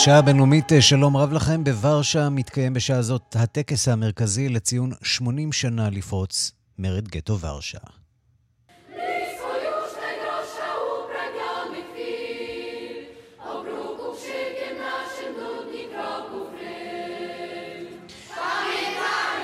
השעה הבינלאומית, אה, שלום רב לכם. בוורשה מתקיים בשעה זאת הטקס המרכזי לציון 80 שנה לפרוץ מרד גטו ורשה.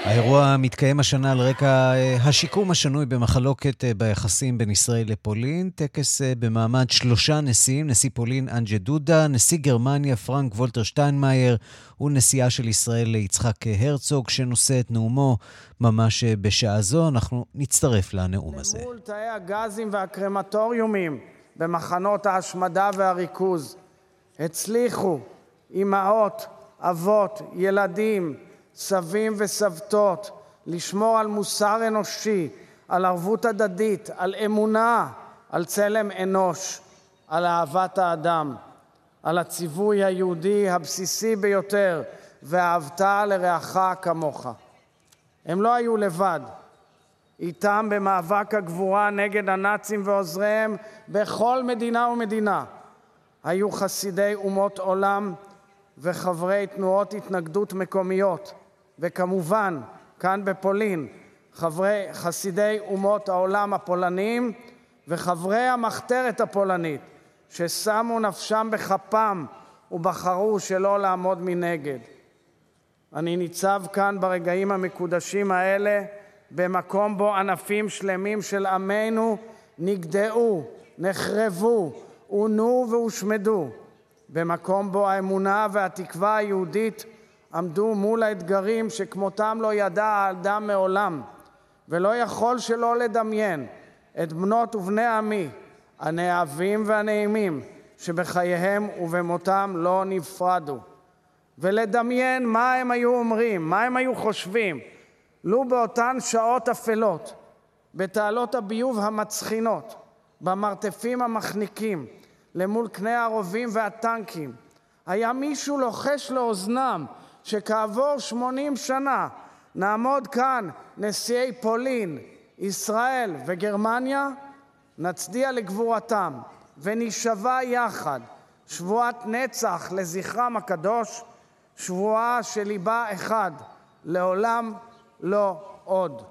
האירוע מתקיים השנה על רקע אה, השיקום השנוי במחלוקת אה, ביחסים בין ישראל לפולין. טקס אה, במעמד שלושה נשיאים, נשיא פולין אנג'ה דודה, נשיא גרמניה פרנק וולטר שטיינמאייר ונשיאה של ישראל יצחק הרצוג, שנושא את נאומו ממש בשעה זו. אנחנו נצטרף לנאום הזה. למול תאי הגזים והקרמטוריומים במחנות ההשמדה והריכוז הצליחו אימהות, אבות, ילדים, סבים וסבתות, לשמור על מוסר אנושי, על ערבות הדדית, על אמונה, על צלם אנוש, על אהבת האדם, על הציווי היהודי הבסיסי ביותר, ואהבת לרעך כמוך. הם לא היו לבד. איתם במאבק הגבורה נגד הנאצים ועוזריהם בכל מדינה ומדינה היו חסידי אומות עולם וחברי תנועות התנגדות מקומיות, וכמובן כאן בפולין חברי חסידי אומות העולם הפולניים וחברי המחתרת הפולנית ששמו נפשם בכפם ובחרו שלא לעמוד מנגד. אני ניצב כאן ברגעים המקודשים האלה במקום בו ענפים שלמים של עמנו נגדעו, נחרבו, עונו והושמדו, במקום בו האמונה והתקווה היהודית עמדו מול האתגרים שכמותם לא ידע האדם מעולם, ולא יכול שלא לדמיין את בנות ובני עמי, הנאהבים והנעימים, שבחייהם ובמותם לא נפרדו. ולדמיין מה הם היו אומרים, מה הם היו חושבים, לו באותן שעות אפלות, בתעלות הביוב המצחינות, במרתפים המחניקים, למול קנה הרובים והטנקים, היה מישהו לוחש לאוזנם שכעבור 80 שנה נעמוד כאן, נשיאי פולין, ישראל וגרמניה, נצדיע לגבורתם ונשבע יחד שבועת נצח לזכרם הקדוש, שבועה שליבה אחד, לעולם לא עוד.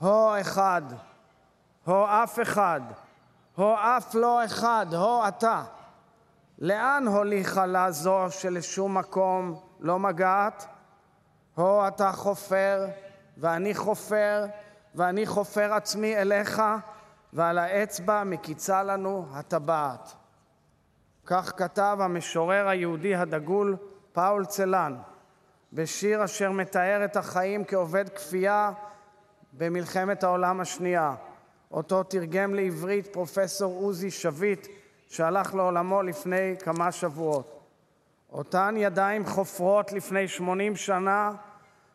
הו אחד, הו אף אחד, הו אף לא אחד, הו אתה. לאן הוליכה לה זו שלשום מקום לא מגעת? הו אתה חופר, ואני חופר, ואני חופר עצמי אליך, ועל האצבע מקיצה לנו הטבעת. כך כתב המשורר היהודי הדגול פאול צלן בשיר אשר מתאר את החיים כעובד כפייה במלחמת העולם השנייה, אותו תרגם לעברית פרופסור עוזי שביט, שהלך לעולמו לפני כמה שבועות. אותן ידיים חופרות לפני 80 שנה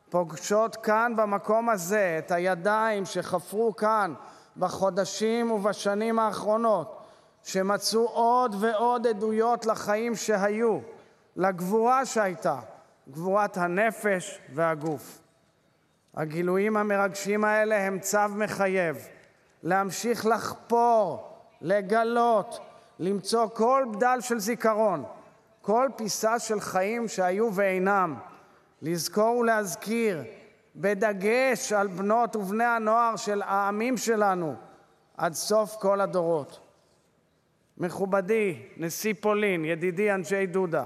פוגשות כאן במקום הזה את הידיים שחפרו כאן בחודשים ובשנים האחרונות, שמצאו עוד ועוד עדויות לחיים שהיו, לגבורה שהייתה, גבורת הנפש והגוף. הגילויים המרגשים האלה הם צו מחייב להמשיך לחפור, לגלות, למצוא כל בדל של זיכרון, כל פיסה של חיים שהיו ואינם, לזכור ולהזכיר, בדגש על בנות ובני הנוער של העמים שלנו, עד סוף כל הדורות. מכובדי, נשיא פולין, ידידי אנשי דודה,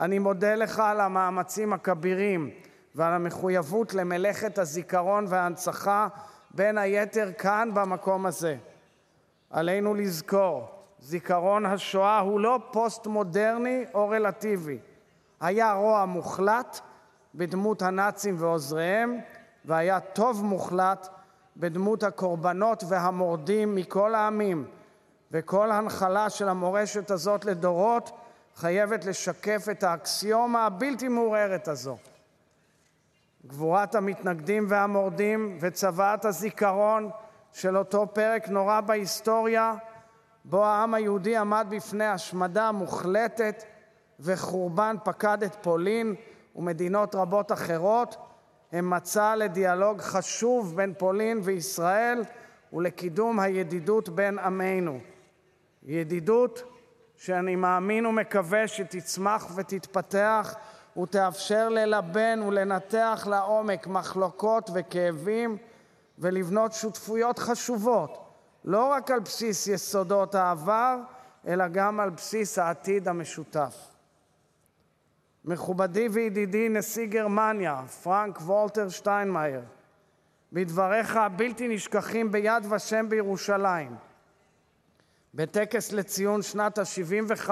אני מודה לך על המאמצים הכבירים ועל המחויבות למלאכת הזיכרון וההנצחה, בין היתר כאן במקום הזה. עלינו לזכור זיכרון השואה הוא לא פוסט-מודרני או רלטיבי. היה רוע מוחלט בדמות הנאצים ועוזריהם, והיה טוב מוחלט בדמות הקורבנות והמורדים מכל העמים וכל הנחלה של המורשת הזאת לדורות חייבת לשקף את האקסיומה הבלתי מעורערת הזו. גבורת המתנגדים והמורדים וצוואת הזיכרון של אותו פרק נורא בהיסטוריה, בו העם היהודי עמד בפני השמדה מוחלטת וחורבן פקד את פולין ומדינות רבות אחרות, הם מצע לדיאלוג חשוב בין פולין וישראל ולקידום הידידות בין עמינו. ידידות שאני מאמין ומקווה שתצמח ותתפתח ותאפשר ללבן ולנתח לעומק מחלוקות וכאבים ולבנות שותפויות חשובות, לא רק על בסיס יסודות העבר, אלא גם על בסיס העתיד המשותף. מכובדי וידידי נשיא גרמניה, פרנק וולטר שטיינמאייר, בדבריך הבלתי נשכחים ביד ושם בירושלים, בטקס לציון שנת ה-75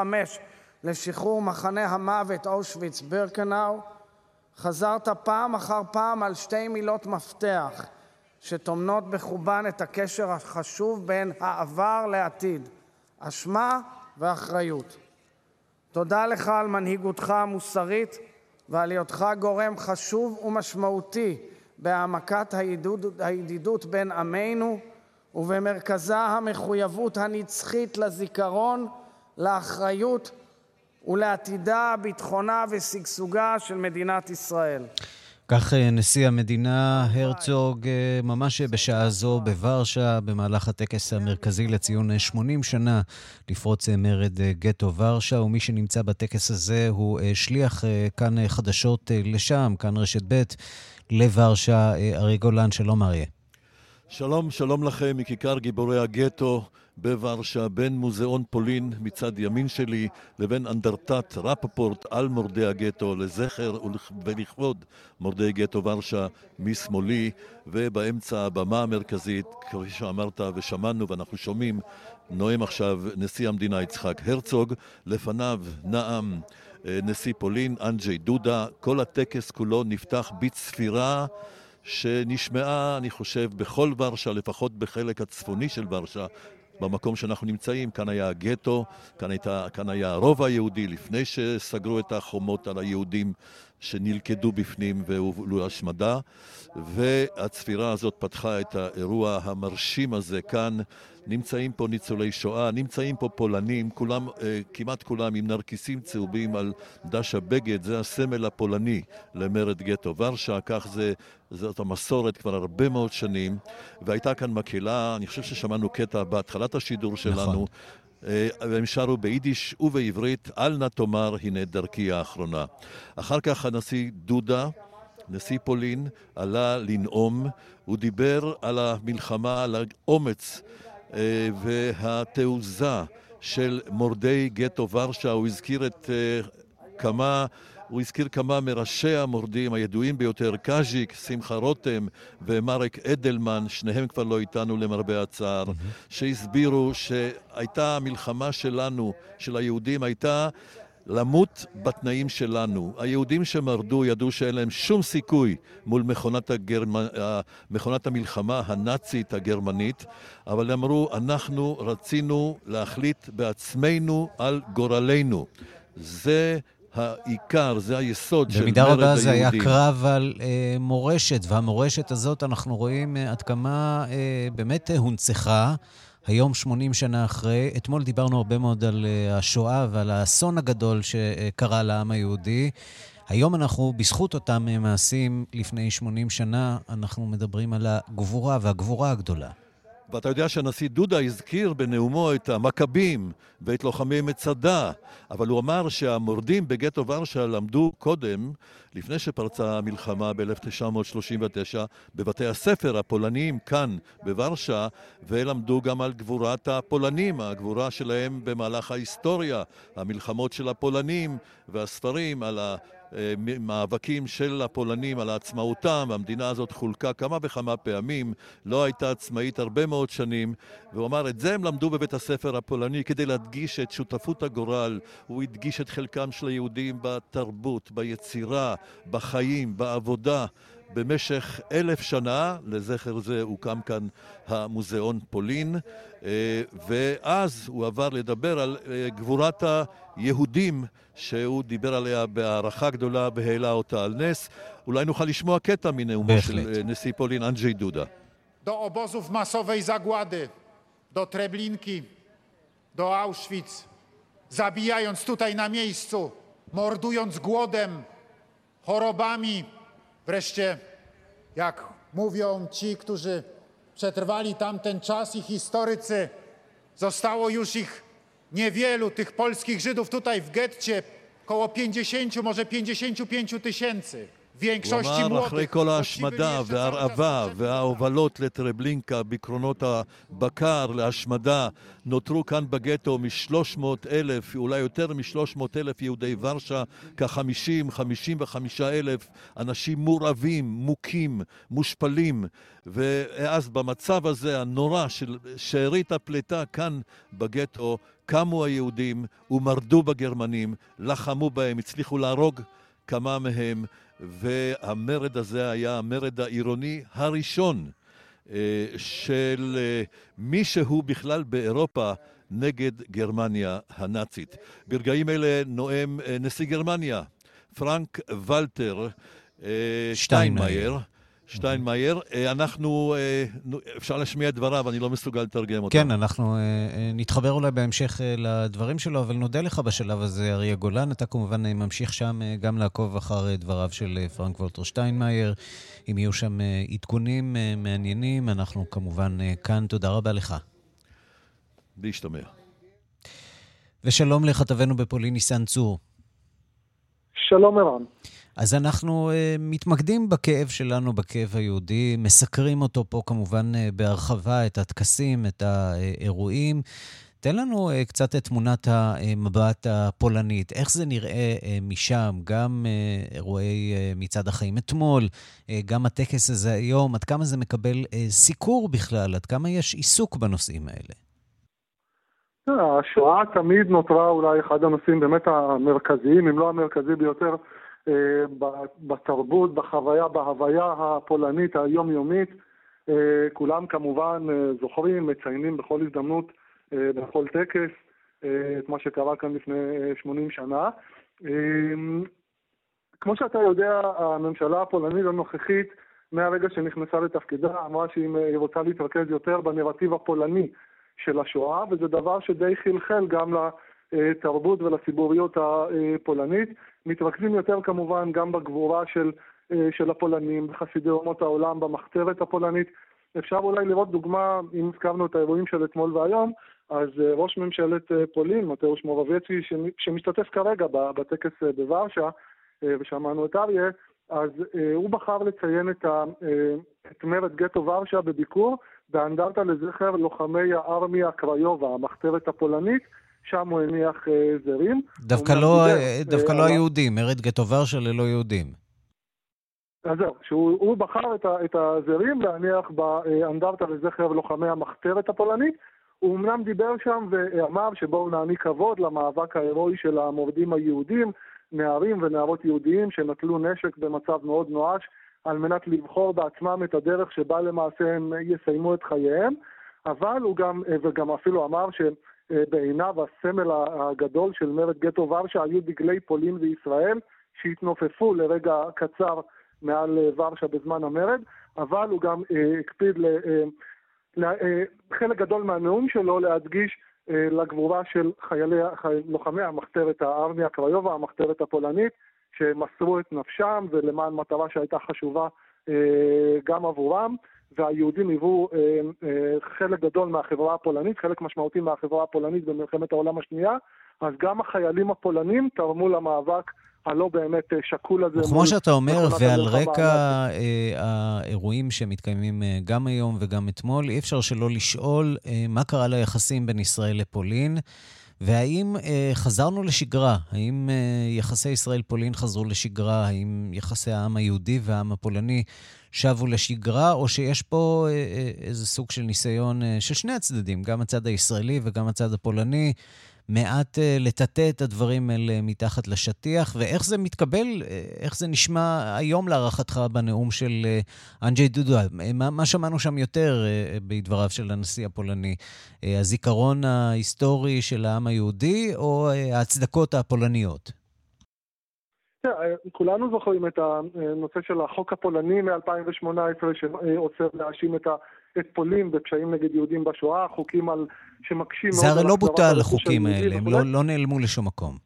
לשחרור מחנה המוות אושוויץ-בירקנאו, חזרת פעם אחר פעם על שתי מילות מפתח שטומנות בחובן את הקשר החשוב בין העבר לעתיד, אשמה ואחריות. תודה לך על מנהיגותך המוסרית ועל היותך גורם חשוב ומשמעותי בהעמקת הידידות בין עמינו ובמרכזה המחויבות הנצחית לזיכרון, לאחריות ולעתידה, ביטחונה ושגשוגה של מדינת ישראל. כך אה, נשיא המדינה הרצוג אה, ממש בשעה זו בוורשה, במהלך הטקס המרכזי לציון 80 שנה לפרוץ אה, מרד גטו ורשה, ומי שנמצא בטקס הזה הוא שליח כאן חדשות לשם, כאן רשת ב', לוורשה, ארי גולן, שלום אריה. שלום, שלום לכם מכיכר גיבורי הגטו. בוורשה, בין מוזיאון פולין מצד ימין שלי לבין אנדרטת רפפורט על מורדי הגטו לזכר ולכבוד מורדי גטו ורשה משמאלי, ובאמצע הבמה המרכזית, כפי שאמרת ושמענו ואנחנו שומעים, נואם עכשיו נשיא המדינה יצחק הרצוג, לפניו נאם אה, נשיא פולין אנג'י דודה, כל הטקס כולו נפתח בצפירה שנשמעה, אני חושב, בכל ורשה, לפחות בחלק הצפוני של ורשה, במקום שאנחנו נמצאים. כאן היה הגטו, כאן, כאן היה הרוב היהודי, לפני שסגרו את החומות על היהודים שנלכדו בפנים והובלו להשמדה. והצפירה הזאת פתחה את האירוע המרשים הזה כאן. נמצאים פה ניצולי שואה, נמצאים פה פולנים, כולם, אה, כמעט כולם עם נרקיסים צהובים על דש הבגד, זה הסמל הפולני למרד גטו ורשה, כך זה, זאת המסורת כבר הרבה מאוד שנים, והייתה כאן מקהלה, אני חושב ששמענו קטע בהתחלת השידור שלנו. נכון. אה, והם שרו ביידיש ובעברית, אל נא תאמר הנה דרכי האחרונה. אחר כך הנשיא דודה, נשיא פולין, עלה לנאום, הוא דיבר על המלחמה, על האומץ אה, והתעוזה של מורדי גטו ורשה, הוא הזכיר את אה, כמה... הוא הזכיר כמה מראשי המורדים הידועים ביותר, קאז'יק, שמחה רותם ומרק אדלמן, שניהם כבר לא איתנו למרבה הצער, שהסבירו שהייתה המלחמה שלנו, של היהודים, הייתה למות בתנאים שלנו. היהודים שמרדו ידעו שאין להם שום סיכוי מול מכונת, הגרמ... מכונת המלחמה הנאצית הגרמנית, אבל אמרו, אנחנו רצינו להחליט בעצמנו על גורלנו. זה העיקר, זה היסוד של מרד היהודים. במידה רבה זה היה קרב על אה, מורשת, והמורשת הזאת, אנחנו רואים אה, עד כמה אה, באמת הונצחה. היום 80 שנה אחרי. אתמול דיברנו הרבה מאוד על אה, השואה ועל האסון הגדול שקרה לעם היהודי. היום אנחנו, בזכות אותם מעשים לפני 80 שנה, אנחנו מדברים על הגבורה והגבורה הגדולה. ואתה יודע שהנשיא דודה הזכיר בנאומו את המכבים ואת לוחמי מצדה, אבל הוא אמר שהמורדים בגטו ורשה למדו קודם, לפני שפרצה המלחמה ב-1939, בבתי הספר הפולניים כאן בוורשה, ולמדו גם על גבורת הפולנים, הגבורה שלהם במהלך ההיסטוריה, המלחמות של הפולנים והספרים על. אה, מאבקים של הפולנים על עצמאותם, המדינה הזאת חולקה כמה וכמה פעמים, לא הייתה עצמאית הרבה מאוד שנים, והוא אמר, את זה הם למדו בבית הספר הפולני כדי להדגיש את שותפות הגורל. הוא הדגיש את חלקם של היהודים בתרבות, ביצירה, בחיים, בעבודה. במשך אלף שנה, לזכר זה הוקם כאן המוזיאון פולין, אה, ואז הוא עבר לדבר על אה, גבורת היהודים שהוא דיבר עליה בהערכה גדולה והעלה אותה על נס. אולי נוכל לשמוע קטע מנאומו של נשיא פולין, אנג'י דודה. Do obozów masowej zagłady, do Treblinki, do Auschwitz, zabijając tutaj na miejscu, mordując głodem, chorobami, wreszcie, jak mówią ci, którzy przetrwali tamten czas i historycy, zostało już ich niewielu, tych polskich Żydów tutaj w getcie, około 50, może 55 tysięcy. הוא אמר, אחרי כל ההשמדה וההרעבה וההובלות לטרבלינקה בקרונות הבקר להשמדה, נותרו כאן בגטו מ-300 אלף, אולי יותר מ-300 אלף יהודי ורשה, כ-50, 55 אלף אנשים מורעבים, מוכים, מושפלים. ואז במצב הזה, הנורא של שארית הפליטה כאן בגטו, קמו היהודים ומרדו בגרמנים, לחמו בהם, הצליחו להרוג כמה מהם. והמרד הזה היה המרד העירוני הראשון אה, של אה, מישהו בכלל באירופה נגד גרמניה הנאצית. ברגעים אלה נואם אה, נשיא גרמניה, פרנק ולטר שטיינמאייר. שטיינמאייר. אה, אנחנו, אה, אפשר להשמיע את דבריו, אני לא מסוגל לתרגם אותם. כן, אנחנו אה, נתחבר אולי בהמשך לדברים שלו, אבל נודה לך בשלב הזה, אריה גולן. אתה כמובן ממשיך שם גם לעקוב אחר דבריו של פרנק וולטר שטיינמאייר. אם יהיו שם עדכונים מעניינים, אנחנו כמובן כאן. תודה רבה לך. להשתמע. ושלום לכתבנו בפולין, ניסן צור. שלום ערן. אז אנחנו uh, מתמקדים בכאב שלנו, בכאב היהודי, מסקרים אותו פה כמובן uh, בהרחבה, את הטקסים, את האירועים. תן לנו uh, קצת את תמונת המבט הפולנית, איך זה נראה uh, משם, גם uh, אירועי uh, מצעד החיים אתמול, uh, גם הטקס הזה היום, עד כמה זה מקבל uh, סיקור בכלל, עד כמה יש עיסוק בנושאים האלה. השואה תמיד נותרה אולי אחד הנושאים באמת המרכזיים, אם לא המרכזי ביותר, בתרבות, בחוויה, בהוויה הפולנית היומיומית. אה, כולם כמובן אה, זוכרים, מציינים בכל הזדמנות, בכל טקס, את מה שקרה כאן לפני 80 שנה. כמו שאתה יודע, הממשלה הפולנית הנוכחית, מהרגע שנכנסה לתפקידה, אמרה שהיא רוצה להתרכז יותר בנרטיב הפולני של השואה, וזה דבר שדי חלחל גם לתרבות ולציבוריות הפולנית. מתרכזים יותר כמובן גם בגבורה של, אה, של הפולנים, בחסידי אומות העולם, במחתרת הפולנית. אפשר אולי לראות דוגמה, אם הזכרנו את האירועים של אתמול והיום, אז אה, ראש ממשלת אה, פולין, מטאוש מורבייצי, שמשתתף כרגע בטקס בוורשה, ושמענו את אריה, אז הוא בחר לציין את, ה, את מרד גטו ורשה בביקור באנדרטה לזכר לוחמי הארמיה קריובה, המחתרת הפולנית, שם הוא הניח אה, זרים. דווקא לא, אה, דווקא לא היהודים, מרד גטו ורשה ללא יהודים. אז זהו, שהוא בחר את, ה, את הזרים להניח באנדרטה לזכר לוחמי המחתרת הפולנית. הוא אמנם דיבר שם ואמר שבואו נעניק כבוד למאבק ההירואי של המורדים היהודים, נערים ונערות יהודיים שנטלו נשק במצב מאוד נואש על מנת לבחור בעצמם את הדרך שבה למעשה הם יסיימו את חייהם, אבל הוא גם, וגם אפילו אמר ש... אה, בעיניו הסמל הגדול של מרד גטו ורשה היו דגלי פולין וישראל שהתנופפו לרגע קצר מעל אה, ורשה בזמן המרד, אבל הוא גם אה, הקפיד לחלק גדול מהנאום שלו להדגיש לגבורה של חיילי, לוחמי המחתרת הארמיה קריובה, המחתרת הפולנית, שמסרו את נפשם ולמען מטרה שהייתה חשובה גם עבורם. והיהודים היוו אה, אה, חלק גדול מהחברה הפולנית, חלק משמעותי מהחברה הפולנית במלחמת העולם השנייה, אז גם החיילים הפולנים תרמו למאבק הלא באמת אה, שקול הזה. כמו שאתה אומר, ועל רקע אה, האירועים שמתקיימים אה, גם היום וגם אתמול, אי אפשר שלא לשאול אה, מה קרה ליחסים בין ישראל לפולין. והאם אה, חזרנו לשגרה? האם אה, יחסי ישראל-פולין חזרו לשגרה? האם יחסי העם היהודי והעם הפולני שבו לשגרה, או שיש פה אה, אה, איזה סוג של ניסיון אה, של שני הצדדים, גם הצד הישראלי וגם הצד הפולני, מעט לטאטא את הדברים האלה מתחת לשטיח, ואיך זה מתקבל, איך זה נשמע היום להערכתך בנאום של אנג'י דודו? מה, מה שמענו שם יותר בדבריו של הנשיא הפולני? הזיכרון ההיסטורי של העם היהודי או ההצדקות הפולניות? כולנו זוכרים את הנושא של החוק הפולני מ-2018, שעוצר להאשים את, את פולין בפשעים נגד יהודים בשואה, חוקים על, שמקשים מאוד... זה הרי לא בוטל, החוקים האלה, הם לא, לא נעלמו לשום מקום.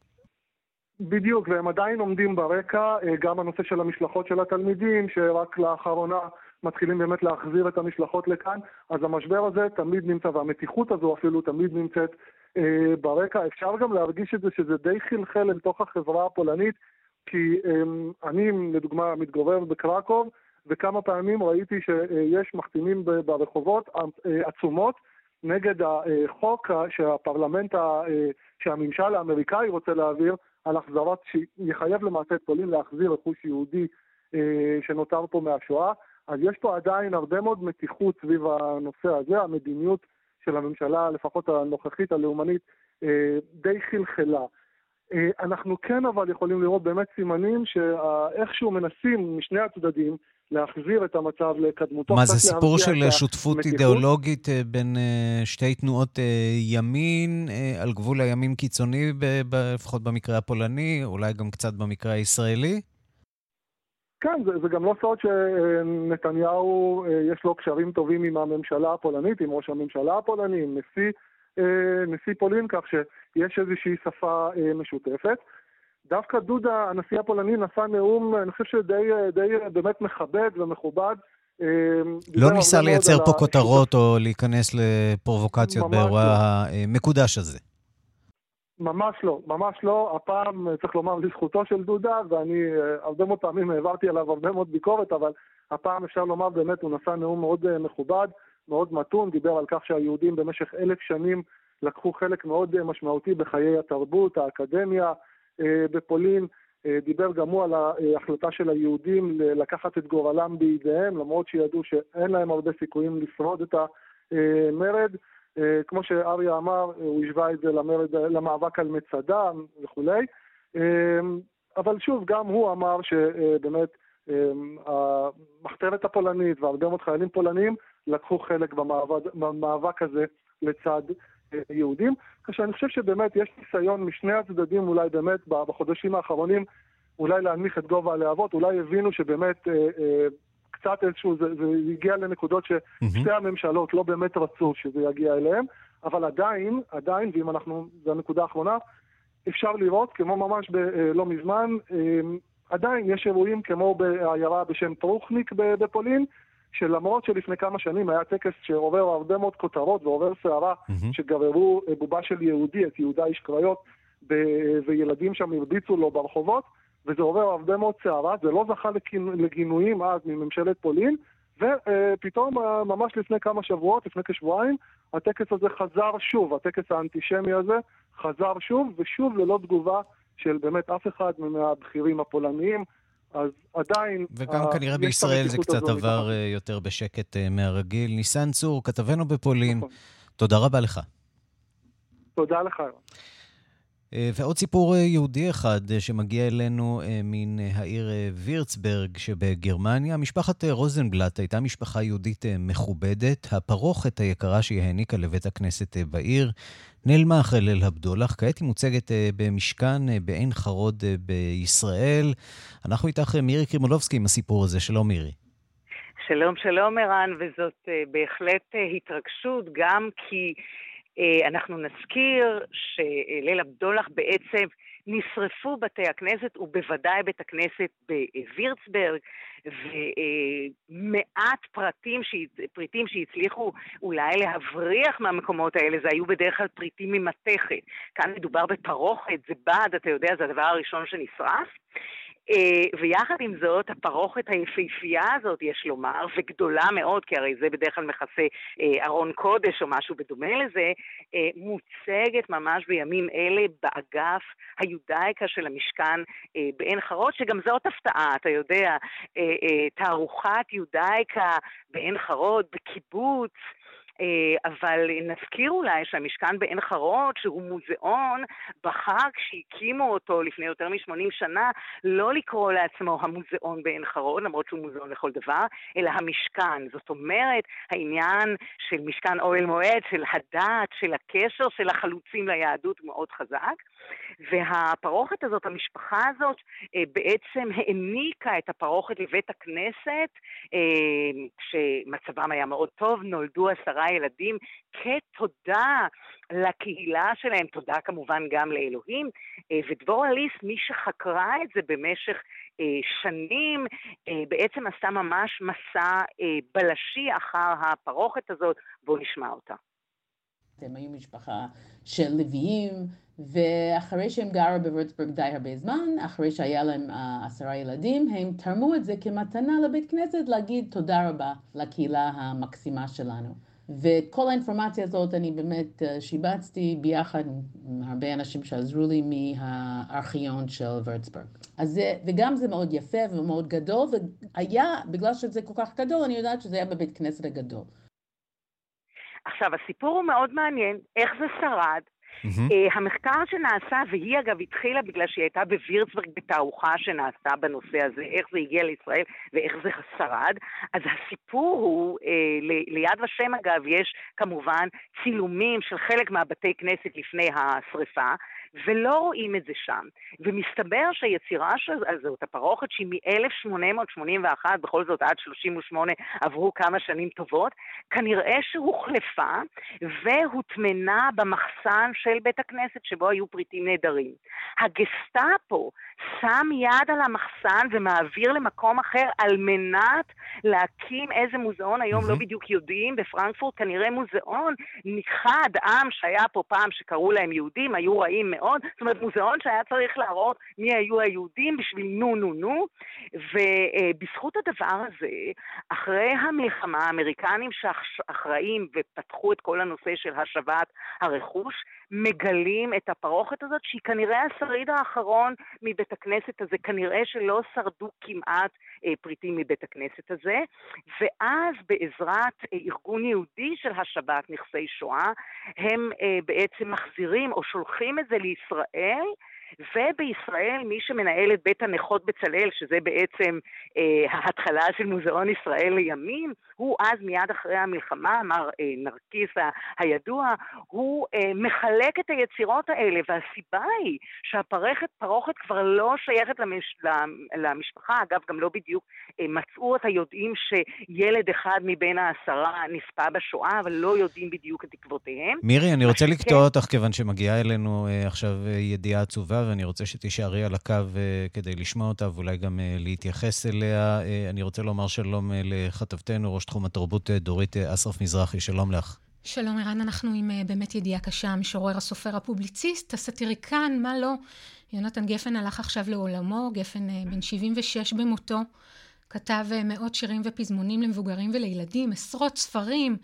בדיוק, והם עדיין עומדים ברקע, אה, גם הנושא של המשלחות של התלמידים, שרק לאחרונה מתחילים באמת להחזיר את המשלחות לכאן, אז המשבר הזה תמיד נמצא, והמתיחות הזו אפילו תמיד נמצאת אה, ברקע. אפשר גם להרגיש את זה שזה די חלחל אל תוך החברה הפולנית, כי אמ, אני, לדוגמה, מתגורר בקרקוב, וכמה פעמים ראיתי שיש מחתימים ברחובות אה, עצומות נגד החוק שהפרלמנט, שהממשל האמריקאי רוצה להעביר, על החזרת, שיחייב למעשה את פולין להחזיר רכוש יהודי אה, שנותר פה מהשואה. אז יש פה עדיין הרבה מאוד מתיחות סביב הנושא הזה, המדיניות של הממשלה, לפחות הנוכחית הלאומנית, אה, די חלחלה. אה, אנחנו כן אבל יכולים לראות באמת סימנים שאיכשהו מנסים משני הצדדים להחזיר את המצב לקדמותו. מה, זה סיפור של שותפות המתיחות? אידיאולוגית אה, בין אה, שתי תנועות ימין על גבול הימין קיצוני, לפחות במקרה הפולני, אולי גם קצת במקרה הישראלי? כן, זה, זה גם לא סוד שנתניהו, יש לו קשרים טובים עם הממשלה הפולנית, עם ראש הממשלה הפולני, עם נשיא נשיא פולין, כך שיש איזושהי שפה אה, משותפת. דווקא דודה, הנשיא הפולני, נשא נאום, אני חושב שדי די, באמת מכבד ומכובד. אה, לא ניסה לייצר פה כותרות או להיכנס לפרובוקציות באירוע המקודש הזה. ממש לא, ממש לא. הפעם, צריך לומר לזכותו של דודה, ואני הרבה מאוד פעמים העברתי עליו הרבה מאוד ביקורת, אבל הפעם אפשר לומר באמת, הוא נשא נאום מאוד מכובד. מאוד מתון, דיבר על כך שהיהודים במשך אלף שנים לקחו חלק מאוד אה, משמעותי בחיי התרבות, האקדמיה אה, בפולין. אה, דיבר גם הוא על ההחלטה של היהודים לקחת את גורלם בידיהם, למרות שידעו שאין להם הרבה סיכויים לשרוד את המרד. כמו שאריה אמר, הוא השווה את זה למרד, למאבק על מצדה וכולי. אבל שוב, גם הוא אמר שבאמת המחתרת הפולנית והרבה מאוד חיילים פולנים לקחו חלק במאבק, במאבק הזה לצד אה, יהודים. כשאני חושב שבאמת יש ניסיון משני הצדדים אולי באמת בחודשים האחרונים אולי להנמיך את גובה הלהבות, אולי הבינו שבאמת אה, אה, קצת איזשהו, זה, זה הגיע לנקודות ששתי הממשלות לא באמת רצו שזה יגיע אליהם, אבל עדיין, עדיין, ואם אנחנו, זו הנקודה האחרונה, אפשר לראות, כמו ממש ב, אה, לא מזמן, אה, עדיין יש אירועים כמו בעיירה בשם פרוכניק בפולין, שלמרות שלפני כמה שנים היה טקס שעובר הרבה מאוד כותרות ועובר סערה, mm-hmm. שגררו אה, בובה של יהודי, את יהודה איש קריות, ב- וילדים שם הרביצו לו ברחובות, וזה עובר הרבה מאוד סערה, זה לא זכה לגינויים אז מממשלת פולין, ופתאום אה, ממש לפני כמה שבועות, לפני כשבועיים, הטקס הזה חזר שוב, הטקס האנטישמי הזה חזר שוב, ושוב ללא תגובה של באמת אף אחד מהבכירים הפולניים. אז עדיין... וגם uh, כנראה בישראל זה קצת עבר uh, יותר בשקט uh, מהרגיל. ניסן צור, כתבנו בפולין, נכון. תודה רבה לך. תודה לך. ועוד סיפור יהודי אחד שמגיע אלינו מן העיר וירצברג שבגרמניה. משפחת רוזנבלט הייתה משפחה יהודית מכובדת. הפרוכת היקרה שהיא העניקה לבית הכנסת בעיר נעלמה אחרי ליל הבדולח. כעת היא מוצגת אה, במשכן אה, בעין חרוד אה, בישראל. אנחנו איתך מירי קרימולובסקי עם הסיפור הזה. שלום מירי. שלום, שלום ערן, וזאת בהחלט התרגשות, גם כי אנחנו נזכיר שליל הבדולח בעצם נשרפו בתי הכנסת, ובוודאי בית הכנסת בווירצברג, ומעט פרטים, פריטים שהצליחו אולי להבריח מהמקומות האלה, זה היו בדרך כלל פריטים ממתכת. כאן מדובר בפרוכת, זה בד, אתה יודע, זה הדבר הראשון שנשרף. אה, ויחד עם זאת, הפרוכת היפהפייה הזאת, יש לומר, וגדולה מאוד, כי הרי זה בדרך כלל מכסה אה, ארון קודש או משהו בדומה לזה, אה, מוצגת ממש בימים אלה באגף היודאיקה של המשכן בעין חרוד, שגם זאת הפתעה, אתה יודע, תערוכת יודאיקה בעין חרוד, בקיבוץ, אבל נזכיר אולי שהמשכן בעין חרוד, שהוא מוזיאון, בחר כשהקימו אותו לפני יותר מ-80 שנה, לא לקרוא לעצמו המוזיאון בעין חרוד, למרות שהוא מוזיאון לכל דבר, אלא המשכן. זאת אומרת, העניין של משכן אוהל מועד, של הדת, של הקשר של החלוצים ליהדות מאוד חזק. והפרוכת הזאת, המשפחה הזאת, אה, בעצם העניקה את הפרוכת לבית הכנסת, אה, כשמצבם היה מאוד טוב, נולדו עשרה ילדים כתודה לקהילה שלהם, תודה כמובן גם לאלוהים. אה, ודבורה ליס, מי שחקרה את זה במשך שנים, בעצם עשה ממש מסע בלשי אחר הפרוכת הזאת, בואו נשמע אותה. הם היו משפחה של לוויים, ואחרי שהם גרו בוורצבורג די הרבה זמן, אחרי שהיה להם uh, עשרה ילדים, הם תרמו את זה כמתנה לבית כנסת להגיד תודה רבה לקהילה המקסימה שלנו. ואת כל האינפורמציה הזאת אני באמת uh, שיבצתי ביחד עם הרבה אנשים שעזרו לי מהארכיון של וורצבורג. אז זה, וגם זה מאוד יפה ומאוד גדול, והיה, בגלל שזה כל כך גדול, אני יודעת שזה היה בבית כנסת הגדול. עכשיו, הסיפור הוא מאוד מעניין, איך זה שרד, Mm-hmm. Uh, המחקר שנעשה, והיא אגב התחילה בגלל שהיא הייתה בווירצברג בתערוכה שנעשתה בנושא הזה, איך זה הגיע לישראל ואיך זה שרד, אז הסיפור הוא, uh, ל- ליד ושם אגב, יש כמובן צילומים של חלק מהבתי כנסת לפני השריפה, ולא רואים את זה שם. ומסתבר שהיצירה של זאת, הפרוכת שהיא מ-1881, בכל זאת עד 38 עברו כמה שנים טובות, כנראה שהוחלפה והוטמנה במחסן של בית הכנסת שבו היו פריטים נהדרים. הגסטאפו שם יד על המחסן ומעביר למקום אחר על מנת להקים איזה מוזיאון, היום. לא בדיוק יודעים, בפרנקפורט כנראה מוזיאון נכחד עם שהיה פה פעם שקראו להם יהודים, היו רעים מאוד, זאת אומרת מוזיאון שהיה צריך להראות מי היו היהודים בשביל נו נו נו, ובזכות הדבר הזה, אחרי המלחמה, האמריקנים שאחראים ופתחו את כל הנושא של השבת הרכוש, מגלים את הפרוכת הזאת, שהיא כנראה השריד האחרון מבית הכנסת הזה, כנראה שלא שרדו כמעט אה, פריטים מבית הכנסת הזה, ואז בעזרת אה, ארגון יהודי של השבת, נכסי שואה, הם אה, בעצם מחזירים או שולחים את זה לישראל, ובישראל מי שמנהל את בית הנכות בצלאל, שזה בעצם אה, ההתחלה של מוזיאון ישראל לימים, הוא אז מיד אחרי המלחמה, מר אה, נרקיס הידוע, הוא אה, מחלק את היצירות האלה, והסיבה היא שהפרוכת כבר לא שייכת למש, למשפחה, אגב גם לא בדיוק אה, מצאו את היודעים שילד אחד מבין העשרה נספה בשואה, אבל לא יודעים בדיוק את עקבותיהם. מירי, אני רוצה לקטוע אותך כיוון שמגיעה אלינו אה, עכשיו אה, ידיעה עצובה. ואני רוצה שתישארי על הקו uh, כדי לשמוע אותה ואולי גם uh, להתייחס אליה. Uh, אני רוצה לומר שלום uh, לכתבתנו, ראש תחום התרבות דורית אסרף מזרחי, שלום לך. שלום ערן, אנחנו עם uh, באמת ידיעה קשה, המשורר, הסופר, הפובליציסט, הסאטיריקן, מה לא? יונתן גפן הלך עכשיו לעולמו, גפן בן 76 במותו, כתב מאות שירים ופזמונים למבוגרים ולילדים, עשרות ספרים.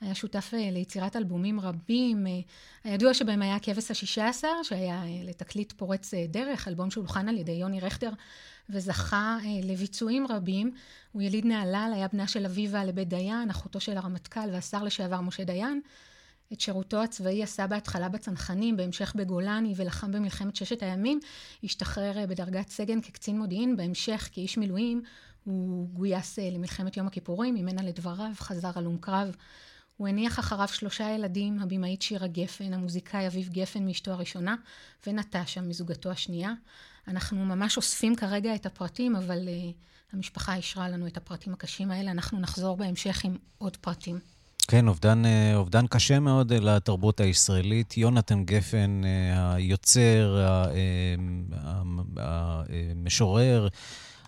היה שותף אה, ליצירת אלבומים רבים, אה, הידוע שבהם היה הכבש השישה עשר, שהיה אה, לתקליט פורץ דרך, אלבום שהולחן על ידי יוני רכטר, וזכה לביצועים רבים. הוא יליד נהלל, היה בנה של אביבה לבית דיין, אחותו של הרמטכ"ל והשר לשעבר משה דיין. את שירותו הצבאי עשה בהתחלה בצנחנים, בהמשך בגולני ולחם במלחמת ששת הימים. השתחרר בדרגת סגן כקצין מודיעין, בהמשך כאיש מילואים. הוא גויס למלחמת יום הכיפורים, ממנה לדבריו חזר הלום קרב. הוא הניח אחריו שלושה ילדים, הבמאית שירה גפן, המוזיקאי אביב גפן מאשתו הראשונה, ונטשה מזוגתו השנייה. אנחנו ממש אוספים כרגע את הפרטים, אבל uh, המשפחה אישרה לנו את הפרטים הקשים האלה. אנחנו נחזור בהמשך עם עוד פרטים. כן, אובדן, אה, אובדן קשה מאוד אה, לתרבות הישראלית. יונתן גפן, היוצר, המשורר,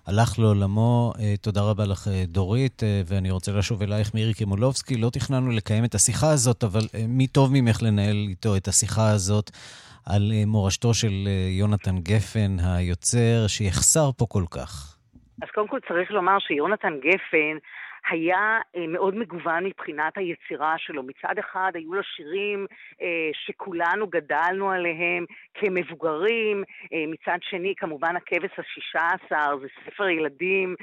הלך לעולמו. תודה רבה לך, דורית, ואני רוצה לשוב אלייך, מירי קימולובסקי. לא תכננו לקיים את השיחה הזאת, אבל מי טוב ממך לנהל איתו את השיחה הזאת על מורשתו של יונתן גפן, היוצר, שיחסר פה כל כך. אז קודם כל צריך לומר שיונתן גפן היה אה, מאוד מגוון מבחינת היצירה שלו. מצד אחד היו לו שירים אה, שכולנו גדלנו עליהם כמבוגרים, אה, מצד שני כמובן הכבש השישה עשר, זה ספר ילדים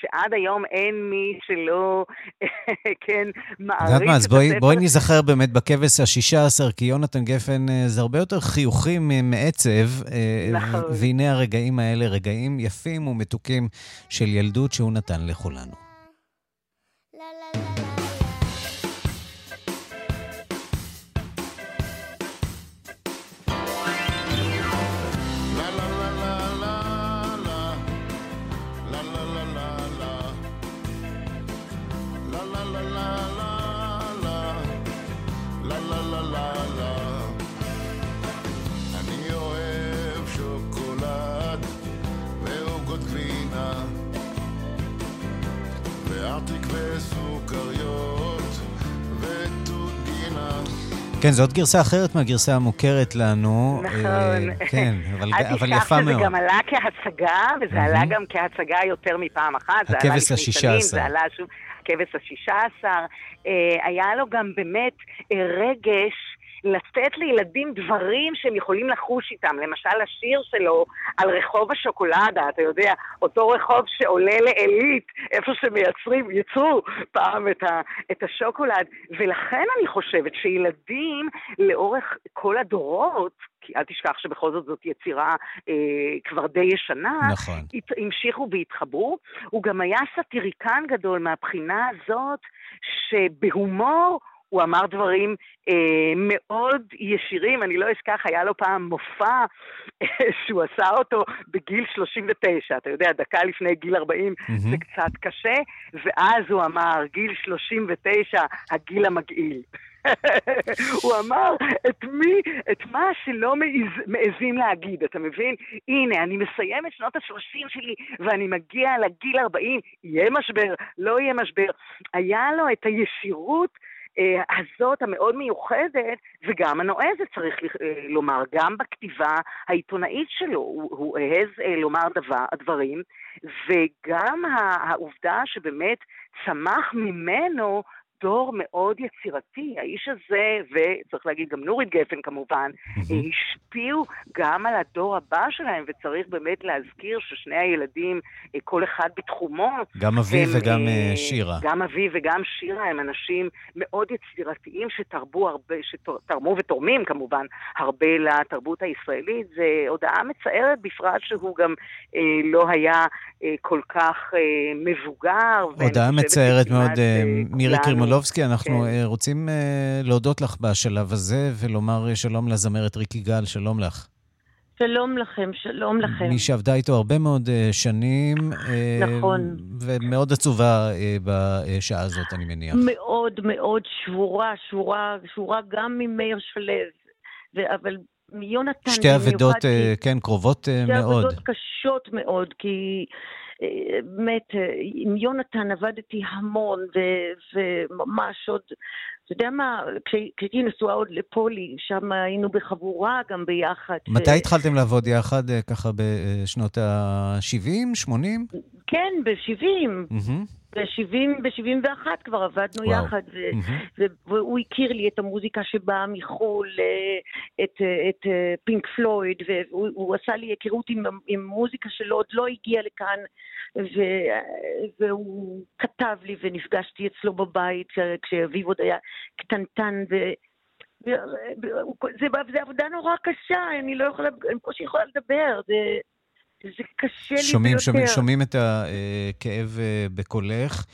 שעד היום אין מי שלא, כן, מעריץ את הספר. אז בואי, בואי נזכר באמת בכבש השישה עשר, כי יונתן גפן זה הרבה יותר חיוכים מעצב, נכון. והנה הרגעים האלה, רגעים יפים ומתוקים של ילדות שהוא נתן לכולנו. כן, זאת גרסה אחרת מהגרסה המוכרת לנו. נכון. אה, כן, אבל, אבל יפה מאוד. אל תשכח שזה גם עלה כהצגה, וזה עלה גם כהצגה יותר מפעם אחת. הכבש השישה עשר. זה עלה שוב, הכבש השישה עשר. אה, היה לו גם באמת אה, רגש. לתת לילדים דברים שהם יכולים לחוש איתם. למשל, השיר שלו על רחוב השוקולדה, אתה יודע, אותו רחוב שעולה לעילית, איפה שמייצרים, ייצרו פעם את, ה, את השוקולד. ולכן אני חושבת שילדים לאורך כל הדורות, כי אל תשכח שבכל זאת זאת יצירה אה, כבר די ישנה, נכון. הת, המשיכו והתחברו. הוא גם היה סאטיריקן גדול מהבחינה הזאת שבהומור הוא אמר דברים אה, מאוד ישירים, אני לא אשכח, היה לו פעם מופע אה, שהוא עשה אותו בגיל 39, אתה יודע, דקה לפני גיל 40 mm-hmm. זה קצת קשה, ואז הוא אמר, גיל 39, הגיל המגעיל. הוא אמר את מי, את מה שלא מעז, מעזים להגיד, אתה מבין? הנה, אני מסיים את שנות ה-30 שלי ואני מגיע לגיל 40, יהיה משבר, לא יהיה משבר. היה לו את הישירות הזאת המאוד מיוחדת, וגם הנועזת צריך אה, לומר, גם בכתיבה העיתונאית שלו, הוא, הוא העז אה, לומר דבר, דברים, וגם העובדה שבאמת צמח ממנו דור מאוד יצירתי. האיש הזה, וצריך להגיד גם נורית גפן כמובן, השפיעו גם על הדור הבא שלהם, וצריך באמת להזכיר ששני הילדים, אה, כל אחד בתחומו. גם אביב הם, וגם אה, אה, שירה. גם אביב וגם שירה הם אנשים מאוד יצירתיים שתרבו הרבה, שתרמו ותורמים כמובן הרבה לתרבות הישראלית. זו הודעה מצערת, בפרט שהוא גם אה, לא היה אה, כל כך אה, מבוגר. הודעה מצערת מאוד, מירי קרמון. סמולובסקי, אנחנו כן. אה, רוצים אה, להודות לך בשלב הזה ולומר אה, שלום לזמרת ריקי גל, שלום לך. שלום לכם, שלום לכם. מי שעבדה איתו הרבה מאוד שנים. נכון. ומאוד עצובה בשעה הזאת, אני מניח. מאוד מאוד שבורה, שבורה, שבורה גם ממאיר שלו, אבל מיונתן שתי אבדות, כן, קרובות שתי מאוד. שתי אבדות קשות מאוד, כי באמת, עם יונתן עבדתי המון, וממש עוד, אתה יודע מה, כשהייתי נשואה עוד לפולי, שם היינו בחבורה גם ביחד. מתי התחלתם לעבוד יחד, ככה בשנות ה-70, 80? כן, ב-70. ב-70, ב-71 כבר עבדנו וואו. יחד, ו- mm-hmm. והוא הכיר לי את המוזיקה שבאה מחו"ל, אה, את, את אה, פינק פלויד, והוא עשה לי היכרות עם, עם מוזיקה שלו עוד לא הגיעה לכאן, ו, והוא כתב לי ונפגשתי אצלו בבית כשאביב עוד היה קטנטן, ו... זה, זה עבודה נורא קשה, אני לא יכולה, אני בקושי יכולה לדבר, זה... זה קשה לי שומעים, ביותר. שומעים, שומעים את הכאב אה, בקולך.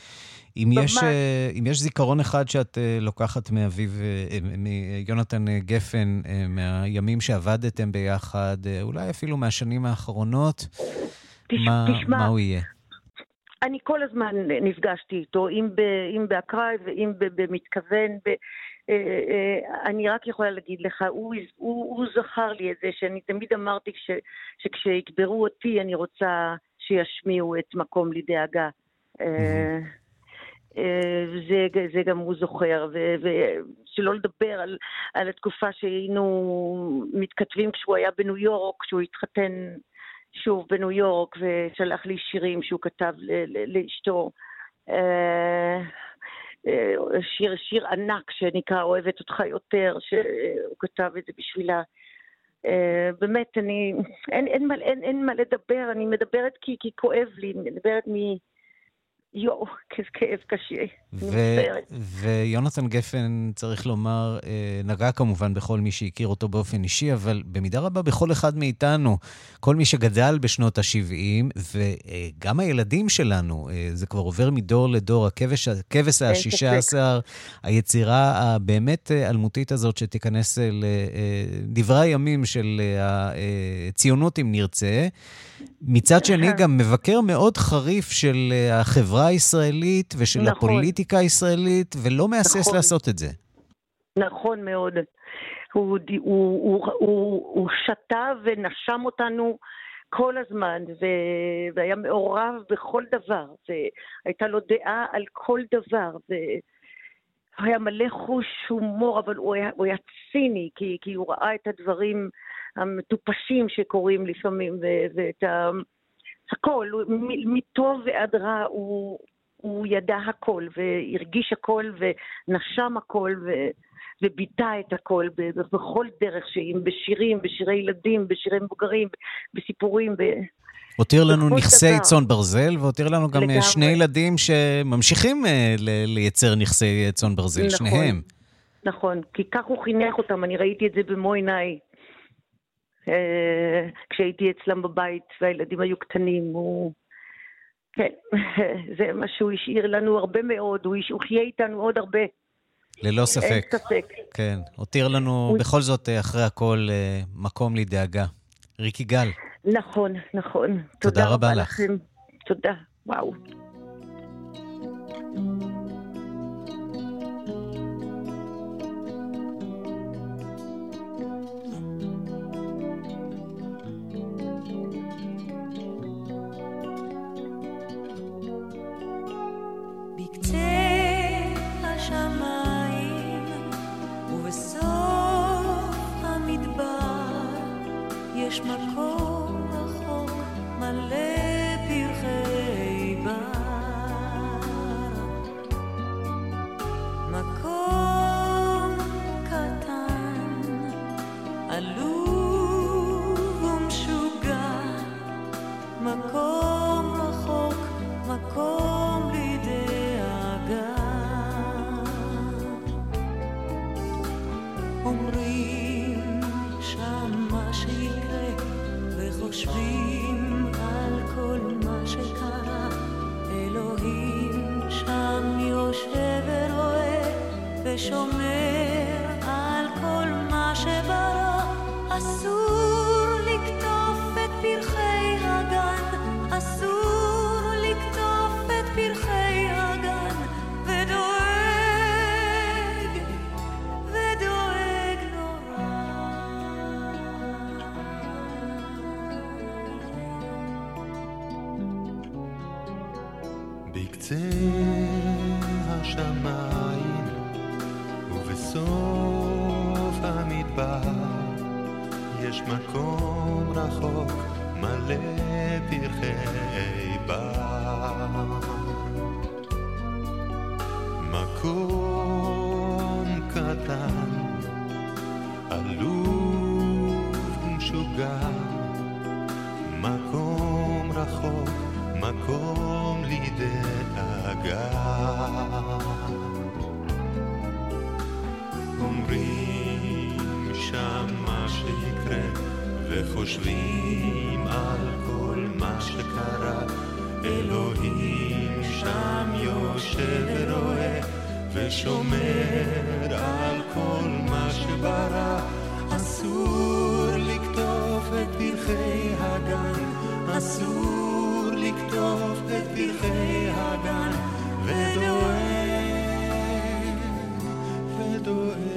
אם יש, אה, אם יש זיכרון אחד שאת אה, לוקחת מאביו, מיונתן גפן, מהימים שעבדתם ביחד, אולי אפילו מהשנים האחרונות, תש, מה, תשמע, מה הוא יהיה? אני כל הזמן נפגשתי איתו, אם באקראי ואם במתכוון. אה, אני רק יכולה להגיד לך, הוא, הוא, הוא זכר לי את זה, שאני תמיד אמרתי ש, שכשיקברו אותי, אני רוצה שישמיעו את מקום לדאגה. אה, זה, זה גם הוא זוכר, ושלא לדבר על, על התקופה שהיינו מתכתבים כשהוא היה בניו יורק, כשהוא התחתן שוב בניו יורק ושלח לי שירים שהוא כתב לאשתו. שיר, שיר ענק שנקרא אוהבת אותך יותר, שהוא כתב את זה בשבילה. באמת, אני, אין, אין, אין, אין, אין מה לדבר, אני מדברת כי, כי כואב לי, אני מדברת מ... יואו, כאב קשה. ויונתן גפן, צריך לומר, אה, נגע כמובן בכל מי שהכיר אותו באופן אישי, אבל במידה רבה בכל אחד מאיתנו, כל מי שגדל בשנות ה-70, וגם הילדים שלנו, אה, זה כבר עובר מדור לדור, הכבש, הכבש השישה עשר, היצירה הבאמת אה, אלמותית הזאת שתיכנס לדברי הימים של הציונות, אם נרצה. מצד שני, גם מבקר מאוד חריף של החברה הישראלית ושל נכון. הפוליטיקה הישראלית, ולא מהסס נכון. לעשות את זה. נכון מאוד. הוא, הוא, הוא, הוא, הוא שתה ונשם אותנו כל הזמן, ו... והיה מעורב בכל דבר, והייתה לו דעה על כל דבר, ו... הוא היה מלא חוש הומור, אבל הוא היה, הוא היה ציני, כי, כי הוא ראה את הדברים המטופשים שקורים לפעמים, ואת ה... הכל, מטוב ועד רע הוא, הוא ידע הכל, והרגיש הכל, ונשם הכל, ו... וביטא את הכל בכל דרך שהיא, בשירים, בשירי ילדים, בשירי מבוגרים, בסיפורים. ב... הותיר לנו נכסי צאן ברזל, והותיר לנו גם לגמרי. שני ילדים שממשיכים אה, לייצר נכסי צאן ברזל, נכון, שניהם. נכון, כי כך הוא חינך אותם, אני ראיתי את זה במו עיניי. אה, כשהייתי אצלם בבית והילדים היו קטנים, הוא... כן, זה מה שהוא השאיר לנו הרבה מאוד, הוא חיה איתנו עוד הרבה. ללא ספק. אין ספק. כן, הותיר לנו הוא... בכל זאת, אה, אחרי הכל, אה, מקום לדאגה. ריקי גל. נכון, נכון. תודה, תודה רבה לך. לכם. תודה, וואו. שומר על כל מה שברא, אסור לקטוף את פרחי הגן, אסור יש מקום רחוק מלא פרחי בר. מקום קטן, עלוב ומשוגע יושבים על כל מה שקרה, אלוהים שם יושב ורואה ושומר על כל מה שברא. אסור לקטוף את פרחי הגן, אסור לקטוף את פרחי הגן, ודואג, ודואג.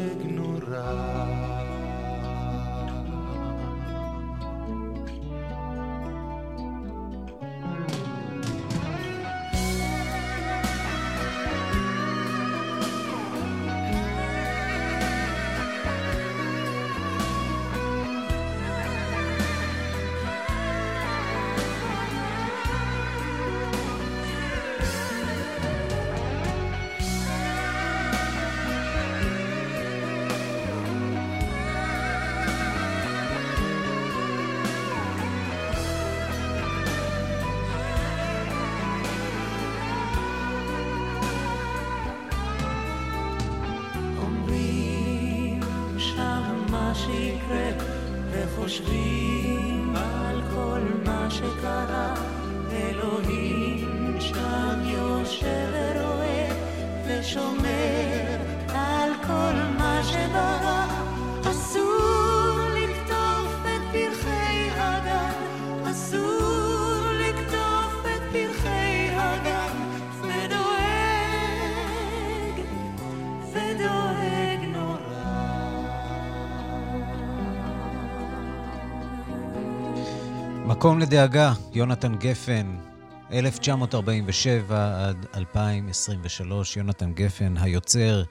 מקום לדאגה, יונתן גפן, 1947 עד 2023, יונתן גפן, היוצר,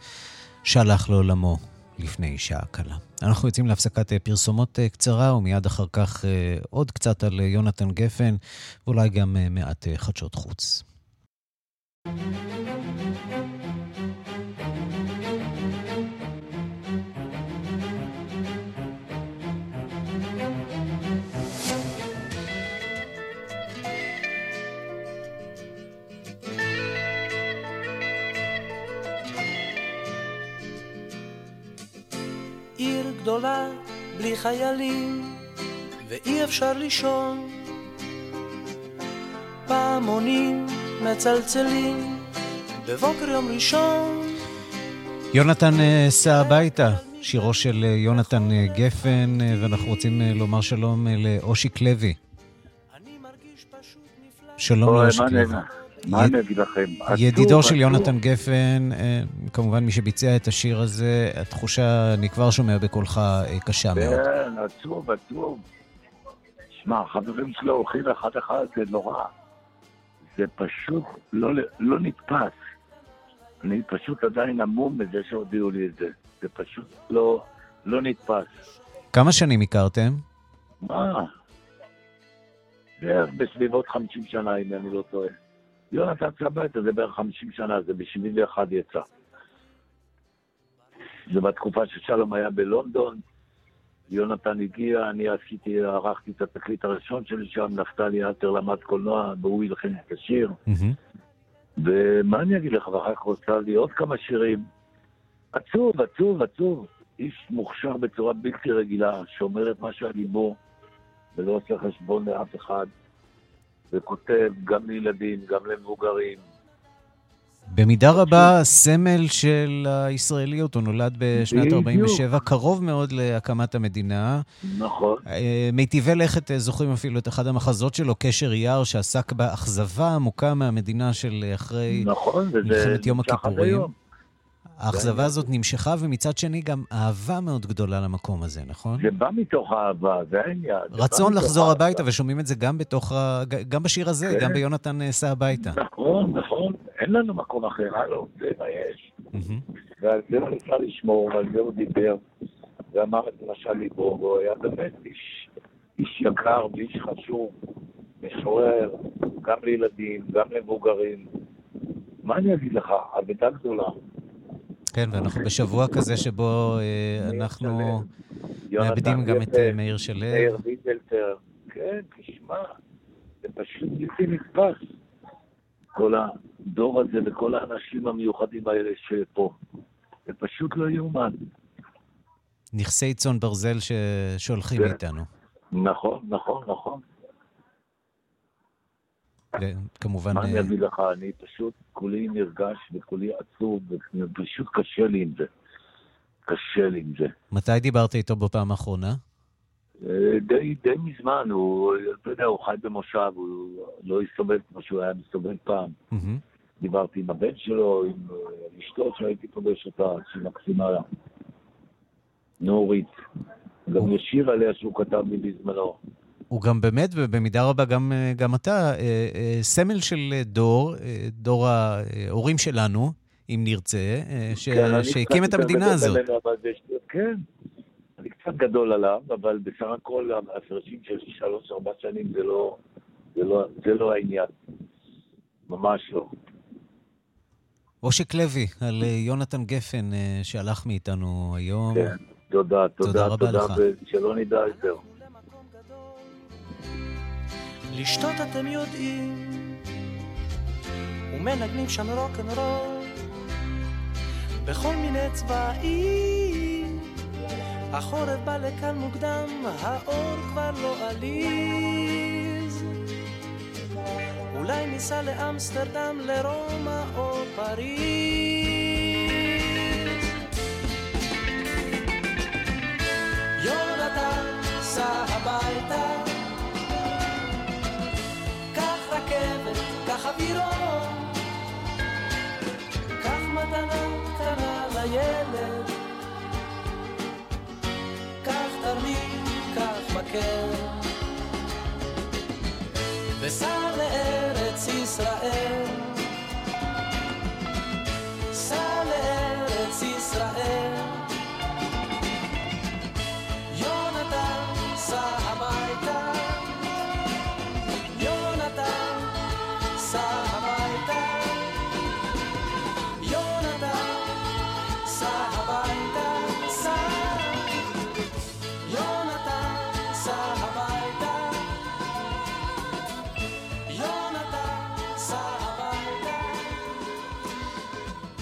שלח לעולמו לפני שעה קלה. אנחנו יוצאים להפסקת אה, פרסומות אה, קצרה, ומיד אחר כך אה, עוד קצת על יונתן גפן, ואולי גם מעט חדשות חוץ. עיר גדולה בלי חיילים ואי אפשר לישון. פעמונים מצלצלים בבוקר יום ראשון. יונתן אה, סע הביתה, שירו של אה, יונתן אה, גפן, ואנחנו רוצים לומר שלום לאושיק לוי. שלום לאושיק לוי. מה אני אגיד לכם? ידידו של יונתן גפן, אה, כמובן מי שביצע את השיר הזה, התחושה, אני כבר שומע בקולך, אה, קשה מאוד. כן, עצוב, עצוב. שמע, החברים שלו הולכים אחד-אחד, זה נורא. זה פשוט לא, לא נתפס. אני פשוט עדיין המום מזה שהודיעו לי את זה. זה פשוט לא, לא נתפס. כמה שנים הכרתם? מה? בערך בסביבות 50 שנה, אם אני לא טועה. יונתן צבייטה זה בערך 50 שנה, זה ב-71 יצא. זה בתקופה ששלום היה בלונדון, יונתן הגיע, אני עשיתי, ערכתי את התקליט הראשון שלי שם, נפתלי אלתר למד קולנוע, והוא ילחם את השיר. ומה אני אגיד לך, ואחר כך רוצה לי עוד כמה שירים. עצוב, עצוב, עצוב. איש מוכשר בצורה בלתי רגילה, שאומר את מה ליבו, ולא עושה חשבון לאף אחד. וכותב גם לילדים, גם למבוגרים. במידה רבה סמל של הישראליות, הוא נולד בשנת 47, קרוב מאוד להקמת המדינה. נכון. אה, מיטיבי לכת אה, זוכרים אפילו את אחד המחזות שלו, קשר יער, שעסק באכזבה עמוקה מהמדינה של אחרי נכון, מלחמת יום הכיפורים. האכזבה הזאת נמשכה, ומצד שני גם אהבה מאוד גדולה למקום הזה, נכון? זה בא מתוך אהבה, זה העניין. רצון לחזור הביתה, ושומעים את זה גם בתוך ה... גם בשיר הזה, כן. גם ביונתן אה, סע הביתה. נכון, נכון. אין לנו מקום אחר, הלו, זה מה יש. ועל זה הוא ניסה לשמור, ועל זה הוא דיבר, ואמר את משל ליבו, והוא היה באמת איש, איש יקר ואיש חשוב, משורר, גם לילדים, גם למבוגרים. מה אני אגיד לך, אבדה גדולה. כן, ואנחנו בשבוע כזה שבו אה, אנחנו מאבדים גם את אה, מאיר שלו. מאיר וידלטר, כן, תשמע, זה פשוט בלתי נתפס. כל הדור הזה וכל האנשים המיוחדים האלה שפה. זה פשוט לא יאומן. נכסי צאן ברזל ששולחים כן. מאיתנו. נכון, נכון, נכון. כמובן... מה אני אה, אגיד לך, אני פשוט כולי נרגש וכולי עצוב, ופשוט קשה לי עם זה. קשה לי עם זה. מתי דיברת איתו בפעם האחרונה? אה, די, די מזמן, הוא, אתה יודע, הוא חי במושב, הוא לא הסתובב כמו שהוא היה מסתובב פעם. דיברתי עם הבן שלו, עם אה, אשתו שהייתי פוגש אותה, שהיא מקסימה נורית. גם יש שיר עליה שהוא כתב לי בזמנו. הוא גם באמת, ובמידה רבה גם, גם אתה, אה, אה, סמל של דור, אה, דור ההורים שלנו, אם נרצה, ש... כן, שהקים את המדינה הזאת. כן, אני קצת גדול עליו, אבל בסך הכל ההפרשים של שלוש-ארבע שנים זה לא, זה, לא, זה לא העניין. ממש לא. אושיק לוי, על יונתן גפן שהלך מאיתנו היום. כן, תודה, תודה, תודה תודה. ושלא נדע יותר. לשתות אתם יודעים, ומנגנים שם רוקנרול, בכל מיני צבעים, החורף בא לכאן מוקדם, האור כבר לא עליז. אולי ניסע לאמסטרדם, לרומא או פריז. יונתן, סע הביתה, רכבת, קח קח מתנה קטנה לילד. תרמיד, קח מקל, וסע לארץ ישראל. סע לארץ ישראל.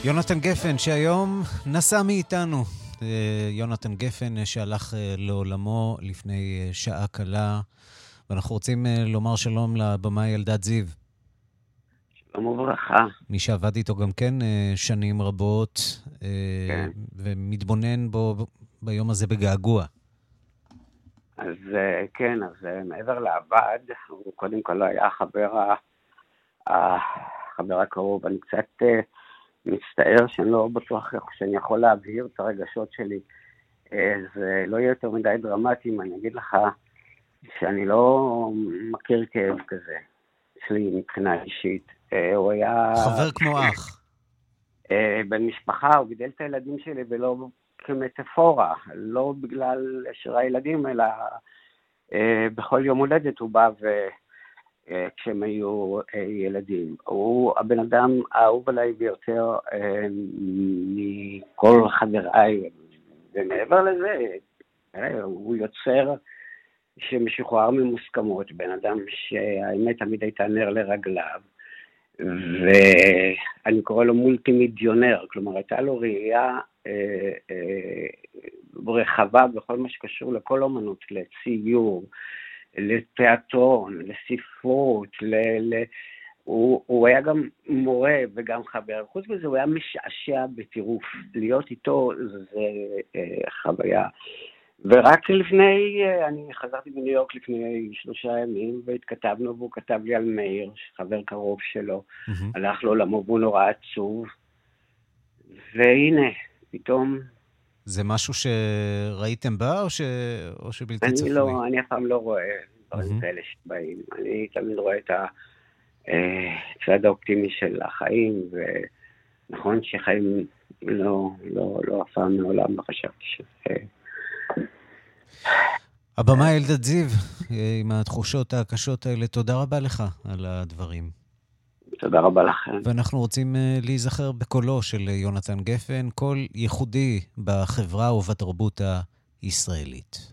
יונתן גפן, שהיום נסע מאיתנו. אה, יונתן גפן, אה, שהלך אה, לעולמו לפני שעה קלה, ואנחנו רוצים לומר שלום לבמאי אלדד זיו. שלום וברכה. מי שעבד איתו גם כן שנים רבות, כן. ומתבונן בו ביום הזה בגעגוע. אז כן, אז מעבר לעבד, הוא קודם כל היה החבר, החבר הקרוב. אני קצת מצטער שאני לא בטוח איך שאני יכול להבהיר את הרגשות שלי. אה, זה לא יהיה יותר מדי דרמטי אם אני אגיד לך שאני לא מכיר כאב כזה, אצלי מבחינה אישית. אה, הוא היה... חבר כמו אח. אה, בן משפחה, הוא גידל את הילדים שלי ולא כמטאפורה, לא בגלל של הילדים, אלא בכל יום הולדת הוא בא ו... אה, כשהם היו אה, ילדים. הוא הבן אדם האהוב עליי ביותר אה, מכל חבריי, ומעבר לזה, הוא יוצר שמשוחרר ממוסכמות, בן אדם שהאמת תמיד הייתה נר לרגליו. ואני קורא לו מולטימידיונר, כלומר הייתה לו ראייה רחבה בכל מה שקשור לכל אומנות, לציור, לתיאטרון, לספרות, ל... ל... הוא, הוא היה גם מורה וגם חבר. חוץ מזה, הוא היה משעשע בטירוף. להיות איתו זה אה, חוויה. ורק לפני, אה, אני חזרתי מניו יורק לפני שלושה ימים, והתכתבנו, והוא כתב לי על מאיר, חבר קרוב שלו, הלך לעולמו והוא נורא עצוב. והנה, פתאום... זה משהו שראיתם בה, או, ש... או שבלתי אני צפוי? לא, אני אף פעם לא רואה דברים כאלה שבאים. אני תמיד רואה את הצד האופטימי של החיים, ונכון שחיים לא, לא, לא אף פעם מעולם לא חשבתי שזה... הבמאי אלדד זיו, אה, עם התחושות הקשות האלה, תודה רבה לך על הדברים. תודה רבה לכם. ואנחנו רוצים אה, להיזכר בקולו של אה, יונתן גפן, קול ייחודי בחברה ובתרבות הישראלית.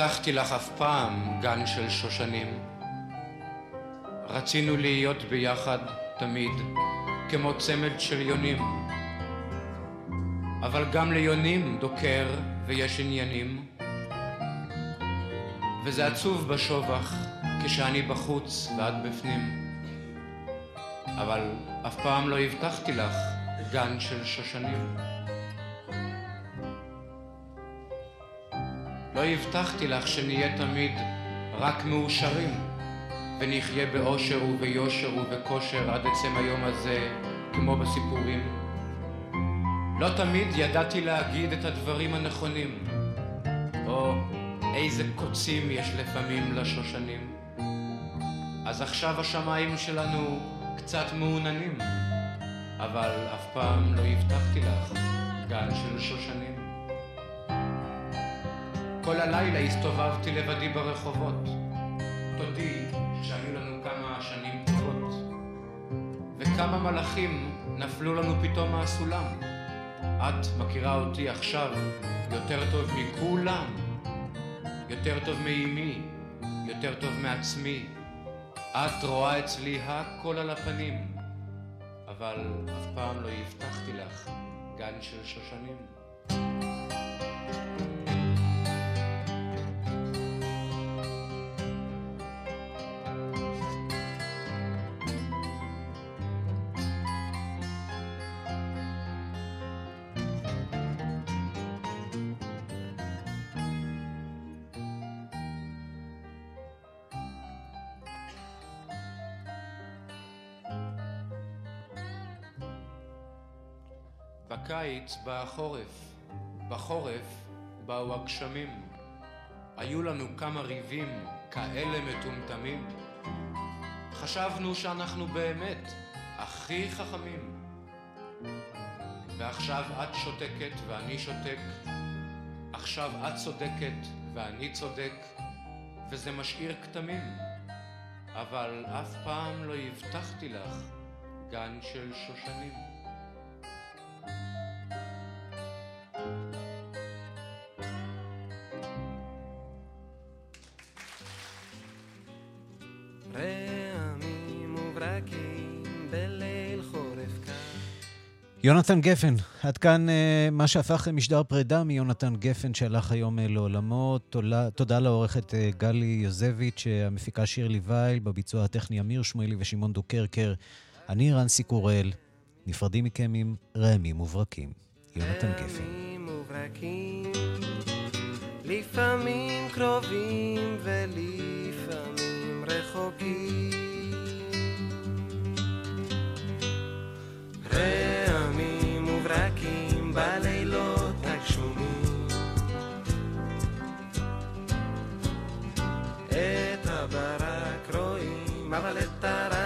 הבטחתי לך אף פעם גן של שושנים. רצינו להיות ביחד תמיד, כמו צמד של יונים. אבל גם ליונים דוקר ויש עניינים. וזה עצוב בשובח, כשאני בחוץ ואת בפנים. אבל אף פעם לא הבטחתי לך גן של שושנים. לא הבטחתי לך שנהיה תמיד רק מאושרים, ונחיה באושר וביושר ובכושר עד עצם היום הזה, כמו בסיפורים. לא תמיד ידעתי להגיד את הדברים הנכונים, או איזה קוצים יש לפעמים לשושנים. אז עכשיו השמיים שלנו קצת מעוננים, אבל אף פעם לא הבטחתי לך גן של שושנים. כל הלילה הסתובבתי לבדי ברחובות. תודי שהיו לנו כמה שנים טובות. וכמה מלאכים נפלו לנו פתאום מהסולם. את מכירה אותי עכשיו יותר טוב מכולם. יותר טוב מאימי, יותר טוב מעצמי. את רואה אצלי הכל על הפנים, אבל אף פעם לא הבטחתי לך גן של שושנים. בקיץ בא החורף, בחורף באו הגשמים. היו לנו כמה ריבים כאלה מטומטמים. חשבנו שאנחנו באמת הכי חכמים. ועכשיו את שותקת ואני שותק. עכשיו את צודקת ואני צודק, וזה משאיר כתמים. אבל אף פעם לא הבטחתי לך גן של שושנים. יונתן גפן, עד כאן אה, מה שהפך למשדר פרידה מיונתן גפן שהלך היום אה, לעולמו. תולה, תודה לעורכת אה, גלי יוזביץ', המפיקה שירלי וייל, בביצוע הטכני אמיר שמואלי ושמעון דוקרקר. אני רנסי קורל, נפרדים מכם עם רעמים וברקים. יונתן גפן. רעמים וברקים, לפעמים קרובים ולפעמים רחוקים. וברקים בלילות הגשומים. את הברק רואים, אבל את שומעים.